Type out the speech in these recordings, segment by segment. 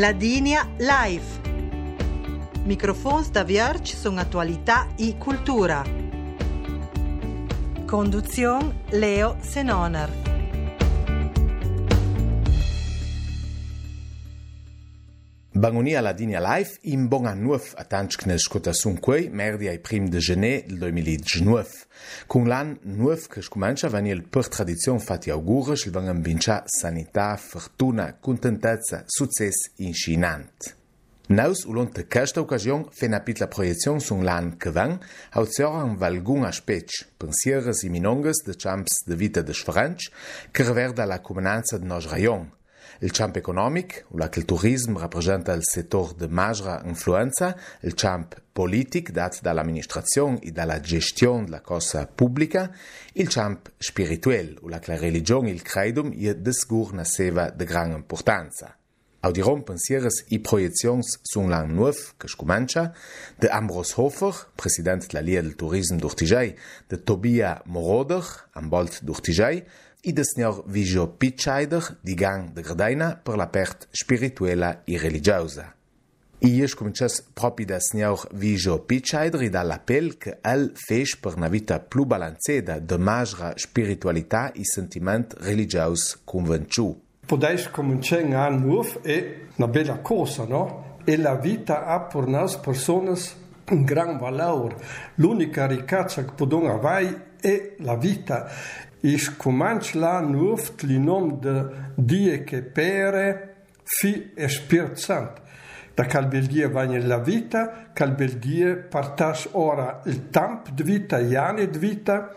Ladinia Life. Microfons da Vierge sono attualità e cultura. Conduzione Leo Senonar. Bangoni a la Dinia Live im bon an nuuf a Tanschknech kota sun kuei merdi ai prim de Gené del 2019. Kung lan nuuf kesh kumancha vani el per tradizion fati augurish il vangam vincha sanità, fortuna, contentezza, success inchinant. Naus ulon te kesh ta okasion fena pit la proiezion sun lan kevang hau zior an valgung a spetsch, pensieres i minongas de champs de vita de Sfranch, kerverda la comunanza de nos rayong, Il Champ economic, ou la quel tourisme rappresenta il setor de majra influenza, il Champ politic dat da l'administration e da la gestion de la cosa pubblica, il Champ spirituel, ou la quel religion il credum e desgur naseva de gran importanza. Audiron pensieres i projezions sun lang nuf, kesh kumancha, de Ambros Hofer, president de la Lia del Tourism d'Urtijai, de Tobia Moroder, ambolt d'Urtijai, I e de Sor Vijor Pieidder de gang de gredaina per la pèrt spiritua e religiusa. I es com un chass propi de sniur Vijo Pichader e de l'apèl que al fech per una vita plus balanceda de mara spiritualitat e sentiment religius convençuu. Podè com un tng an mof e una bella cosa, e la vita a per nas personas un gran valor. L’unica richa que p podon a maii e la vita. ich Iscumanchla nu linom de die che pere fi espirzant. Da calbeldie vanje la vita, calbeldie partas ora il tamp de vita, jane de vita,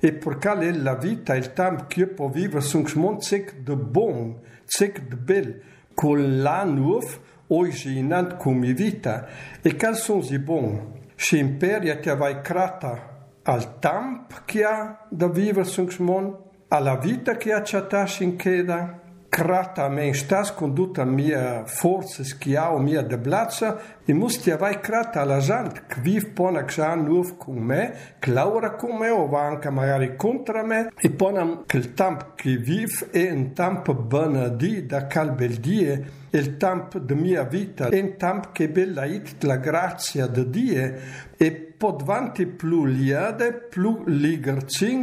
e porcal el la vita, il tamp che po vive sunt smont sec de bon, sec de bel, col la nuov, oji inant cum vita, e cal sunt zi bon. Și imperia te vai crata, al tamp che ha da vivere sul mondo, alla vita che ha cercato in chiesa, crata me in stas condotta a mia forza che ha o mia deblazza, e musti avai crata alla gente che vive pona che ha nuovo con me, che lavora con me o va anche magari contro me, e pona che il tempo che vive è un tempo benedì da calbel die, il tempo de mia vita, è un tempo che bella it la grazia di die, e podvanti pluliade, plu ligrcin,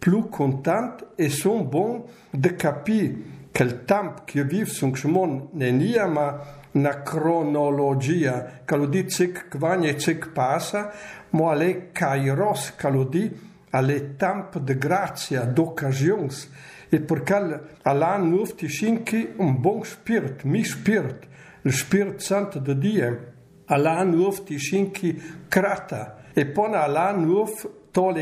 plu contant, e son bon de capi che il tamp che viv sun xmon ne niama na cronologia, caludi cic quagne e cic passa, mo ale kairos caludi ale tamp de grazia d'occasions, e porcal alan nufti cinci un bon spirit, mi spirit, il spirit santo de die, alan nufti cinci crata, e pone all'Anuf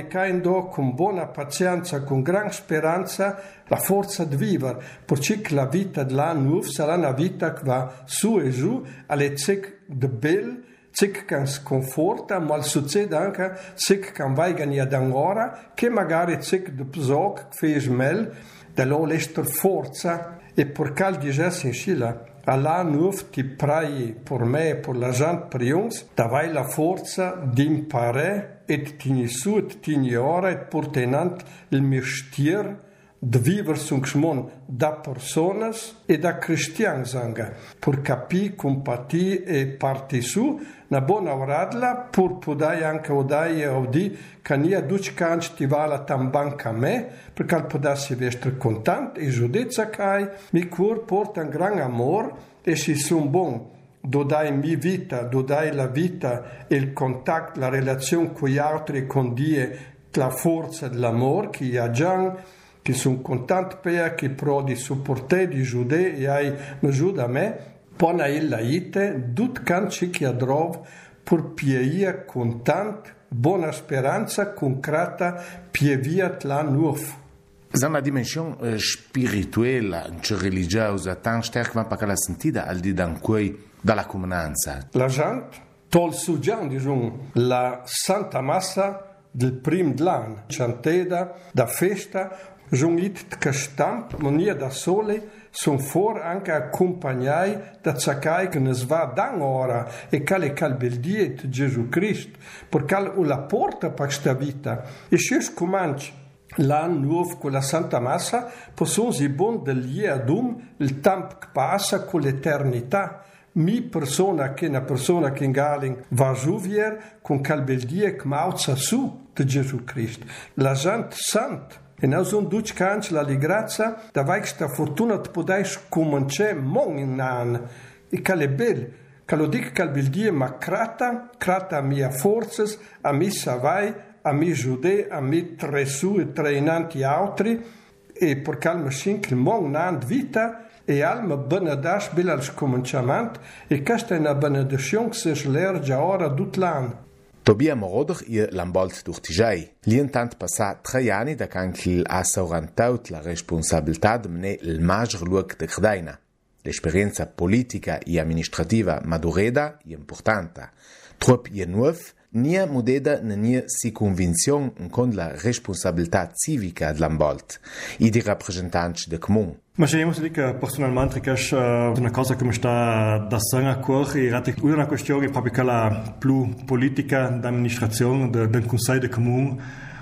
caendo con buona pazienza, con gran speranza, la forza di vivere, perché la vita dell'Anuf sarà una vita che va su e giù, alle cec de bel, cec che sconforta, ma succede anche cec che vai ad un'ora, che magari cec de psoc, che fai smel, dall'olester forza, e porcal di gesso in scila. Allah nous di dit pour me et pour la gent prions, davai la forza d'impare et tini sud tini ora et portenant il mestier Dviver sunk schmon da personas e da cristian zanga, pur capi, compati e parti su, na bona uradla, pur podai anche odai e odi, cania duc canc ti vala tam banca me, per cal podassi vestre contant e giudezza cai, mi cuor porta un gran amor e si sun bon. Dodai mi vita, dodai la vita, il contatto, la relazione con gli altri e con Dio, la forza dell'amore che ha già qui sont contents payer qui pro de supporter de juder et aïe me jude à me pon aïe laïte dout quand chi qui adrov pour pieia content buona speranza concreta pieviat la nurf. Dans la dimension euh, spirituelle, cioè religieuse, tant stärker man la sentida al di dan quei dalla comunanza. La gente tol su gian, diciamo, la santa massa del prim dlan, chanteda, da festa, Jean-Yves Tkastamp, Monia da Sole, son for anche accompagnai da zakai che ne sva dan ora e cale cal bel die di Gesù Cristo, per cal u la porta pa sta vita. E scius comanci, la nuov con la Santa Massa, posson si bon del lie adum il tamp che passa con l'eternità. Mi persona che una persona che in Galing va giù vier con cal bel die che mauza su di Gesù Cristo. La gente santa. E nou um Duits kantje la ligrazza, da vaiksta fortuna te podais comanche mon in nan. E calebel, calodic calbildie ma crata, crata mia forces, a mi savai, a mi jude, a mi tresu e treinanti altri, e por calma cinque mon nan vita, e alma benedas bilals comanciamant, e casta na una benedizione che si slerge ora dut l'anno. Tobia Morodor ir l'ambolt Lien tant passa tre anni da quand l'assaurentaut la responsabilità de mener il major luoc de Credaina. L'esperienza politica e amministrativa madureda e importanta. Trop ihr nuf, nie modeda na nie si convincion con la responsabilità civica de l'ambolt i di rappresentants de comun. Ma se imam sedi ka personalman trikaš eh, uh, na kosa kome šta da sanga kor i rati ujena kvestiogi pa bi kala plu politika da administracion da den kunsaj de komun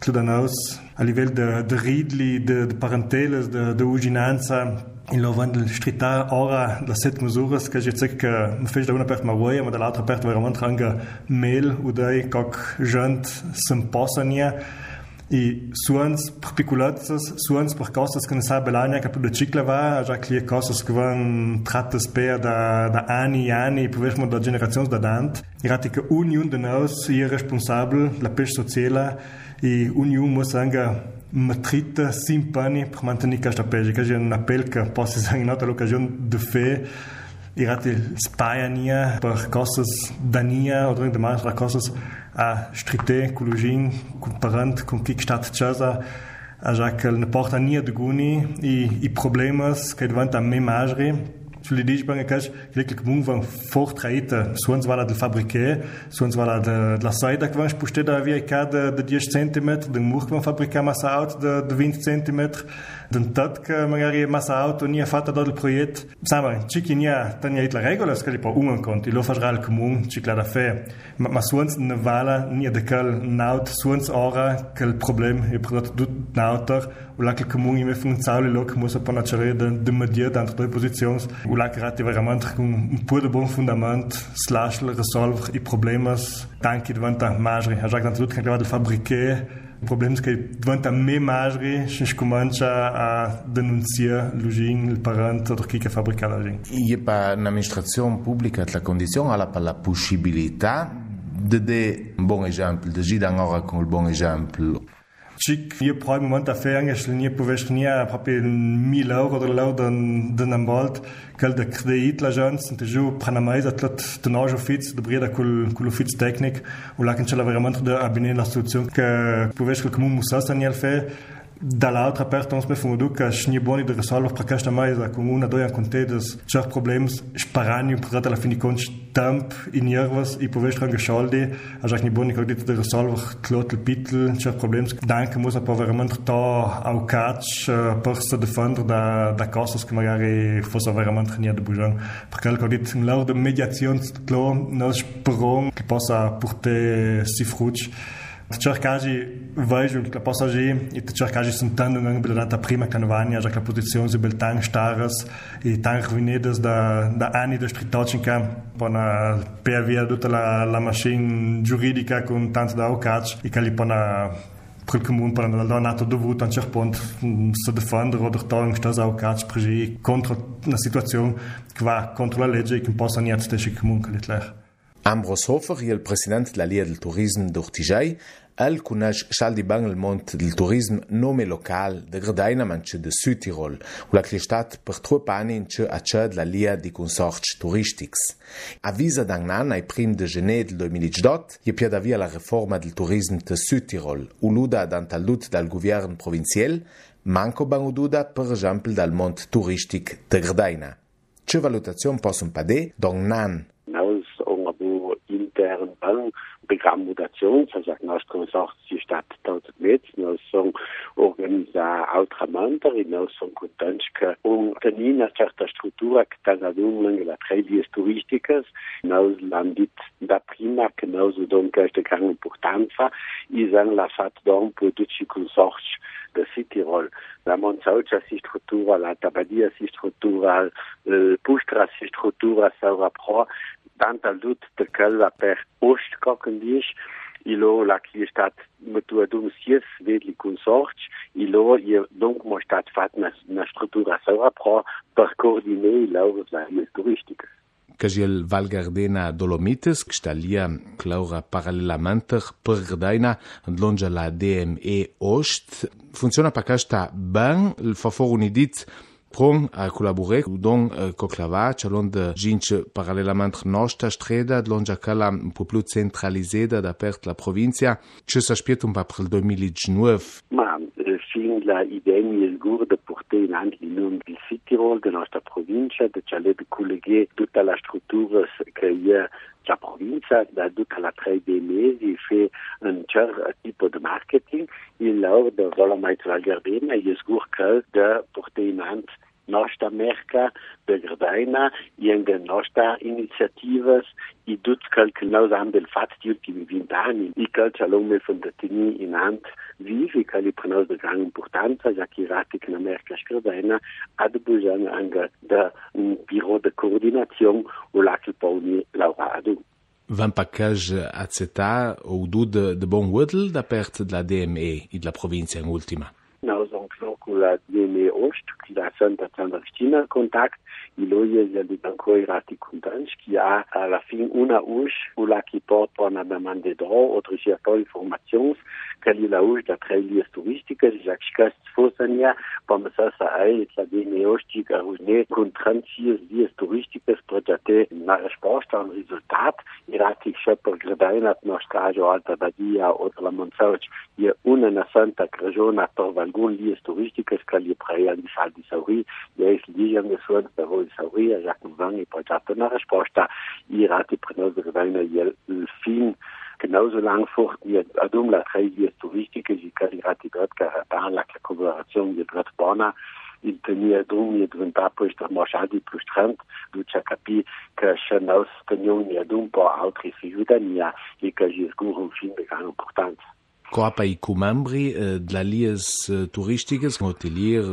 Clodanaus, a nível de, de Ridley, de, de Parentelas, de, de Uginança, in lovando lhe estritar ora das sete mesuras que a gente que me fez da uma perto uma goia, mas da outra perto veramente ranga mel, o daí coque jante, sem possania, i suans perpiculatas, suans per costas que ne sa belanya que per la cicla va, ja que hi ha costas que van tractes per da, da anni i e anni, per veure-me da generacions de dant, i rati que un i un de nous hi ha responsable, la peix sociala, i un i un mos anga matrita simpani per mantenir aquesta peix, que hi ha un apel que possis en una altra ocasió de fer, i rati spaiania per costas d'ania o d'anima, per costas d'ania, a stripte kulujin kun parent kun kik stat chaza a ja kel ne porta ni de guni i e, i e problemas ke devant a memagre tu le dis bange kash klik klik mung van fort traite sons wala de fabriqué sons wala de de la saida que vans puste da via cada de 10 cm de mur que van fabricar massa out de de 20 cm Dën tot că magari masa auto nia fatta dal proiect. Sama, ci che nia tania it la regola scali po un conto, lo fa ral comun, ci clara fe. Ma, ma suons ne vala nia de cal naut suons ora che il problem è prodotto tut nauter o la che comun im funzionale lo che musa po na cere de de media dentro de posizions o la grati veramente con un pur de buon fundament slash resolver i problemas tanki diventa magri, ha già tanto tut che clara del fabbriche Problem je, dvanta me mažri, še škumanča, a denunciar o parente denuncija lužin, parant, é kika fabricala para a administração pública administrazione a la condizione, a possibilidade de dar um bom exemplo, de di agora com um bom exemplo. wie pra man der ferngeiert pucht papier mil euro oder laut an den am Wald kell der kreit lazen de Jo prenner meiser tlot den afiz de breder kulofiztechnik ou lakenschaller man der abin nach pu muss an fé Dalatra pertence para fundo que as tinha boni de resolve para cá mais a comuna doia contedas já problemas esparânio por até la fim de contas tamp e nervas e por vez trange schalde a also já tinha boni que de resolve clotel pitel já problemas danke muss a poveramente to ao catch äh, por se defender da da costas que magari fosse veramente tinha de bujão porque ele acredita em lado de mediação claro nós esperamos que possa porter si frutos Če kažeš, vežem, ki pa so že, in če kažeš, sem tam, da je bila ta prima kanovanja, že ta pozicija je bila tam štaras in tam hvinedes, da, da ani daš pritočnika, pa na PVR do tela la mašin, juridika, ko tam se da okač, in kali pa na prekomun, pa na dal na to dovu, tam če pont, so defendro, da to in šta za okač, preži kontrol na situacijo, kva kontrola leđe, ki pa so njati teži komunkali tleh. Ambros Hofer hiel Präsident la Lier del Tourism d'Ortigei, el kunnech schall di Bangel Mont del Tourism nome lokal de Gredeinamentsche de Südtirol, u la Klistat per tro Panintsche a tschöd la Lier di Consorts Touristics. A visa dang nan ai prim de Gené del 2000 dot, je pia davia la Reforma del Tourism de Südtirol, u luda dan talut dal Gouvern Provinziell, manco bangu duda per esempio dal Mont Touristic de Gredeina. Che valutazion possum pade, dong nan, Programm Mutation, ça sagt, nous sommes sortis de la Stadt Tautemetz, nous sommes organisés à et nous sommes contents que, on tenait une certaine structure qui est dans les langue touristiques. touristique, nous l'avons dit d'abord, que nous avons une grande importance, et nous avons fait pour tous les consortiums de Citirol. La Montsaucha si structura, la Tabadia si structura, la Pustra si structura, ça va tanta Luft der Kölver per Ostkocken dich ilo la stat metua dum sies vedli kun sort ilo je donc mo stat fat na na structura saura pro per coordine la la turistica Căjel Valgardena Dolomites, que stalia claura paralelamente per Gdaina, longe la DME Ost. Funcționa pe aceasta ban, îl fa for unidit pront a colaboré don eh, Coclava, chalon de ginch parallèlement nostra streda, de cala un po' centralisé centralizzata da de la province ci sa spiet un fait en 2019. la idea Idemie Sgur de porter in antinum del Südtirol, de nostra provincia, deci alle de colleghe tutta la struttură că e la provincia, da duc la trei de mesi, fe un cer tipo de marketing, il lor de vola mai tragerdena, e sgur că de porter in antinum nostra merca de Gredaina e en de está iniciativas i tudo aquilo que nous am del vi de i 20 anos e que a de tini em ant vive que ali de grande importância que irá que na merca Gredaina há de bujar de da biro de coordinacion o lá que pode laurado. Van package aceta ou do de, de Bonwoodle da de la DME i de província provincia última. Nós vamos com DME agosto, que irá a Santa Clandestina contact i loie de Bancoi Rati Contans, que há a la fin una UX, o lá que pot on a demanda de ro, outra já por informações, que ali la UX da trailhas turísticas, já que escas fossem já, vamos a sair, que a dene hoje, que a UNE, com 36 dias turísticas, pode até na resposta, um resultado, irá que já por gradaina, nós trajo alta da dia, outra la Monsaúde, e uma na Santa Crejona, por algum dias turísticas, que ali praia realizado em São Rui, e eles ligam de sua para em São Rui, já que vão e, portanto, na resposta, irá te prender o film, genauso lang fort wie Adomla Reis touristique ji kariratigrat kar par la collaboration de Brett Bona il tenia drum je drum pa po što mošadi plus trent du čakapi ka še naus tenio ni dum po altri fiudanija i ka ji zguru fin begano portanto kopa i kumambri eh, dla lies eh, turísticas, hotelier,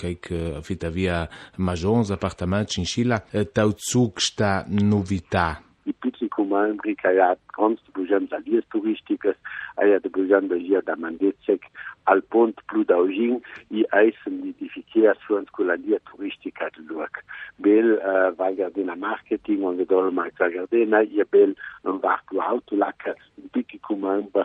kajk eh, fit havia majons, apartamentos, chinchila, tau zug sta novita. I pici kumambri, kaj ja konst bujam dla lies turísticas, a ja de bujam de lia da mandecek, al pont plu daugin, i eisen nidifiké a suans ko la lia turística de luak. Bel uh, va garder la marketing, on de dolma, va garder, na, i bel un varco auto, la ka, pici kumambri,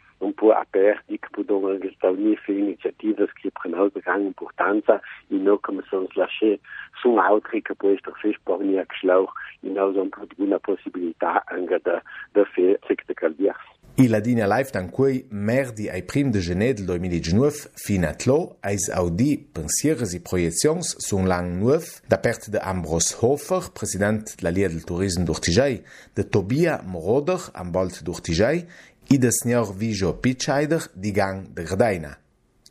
um peu apérdique pour donc reunir ces iniciativas que prenam grande importância e não começamos a lâcher são que depois fazer fez por minha questão e nós não podemos a possibilidade ainda de, de fazer secretarias. E Ladina Live tanquei merdi ai prim de gener del 2019 fin a tlo eis audi pensieres e proiezions sun lang da perte de Ambros Hofer, president de la Lia del Turisme d'Urtijai, de Tobia Moroder, ambolt d'Urtijai i da snor vijo pitscheider di gang de Gdaina.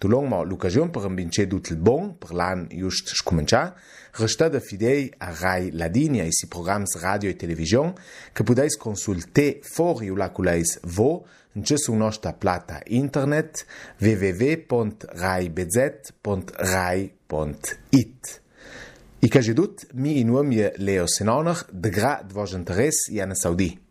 Tu longmo l'occasione per un vincedu il bon per l'an just scomincià, resta da fidei a Rai Ladinia e si programmi radio e televisione che podeis consultare fuori o la culeis vo in su nostra plata internet www.raibz.rai.it. I ca jedut, mi inuam je Leo Senonar, de gra de vos interes i Ana Saudi.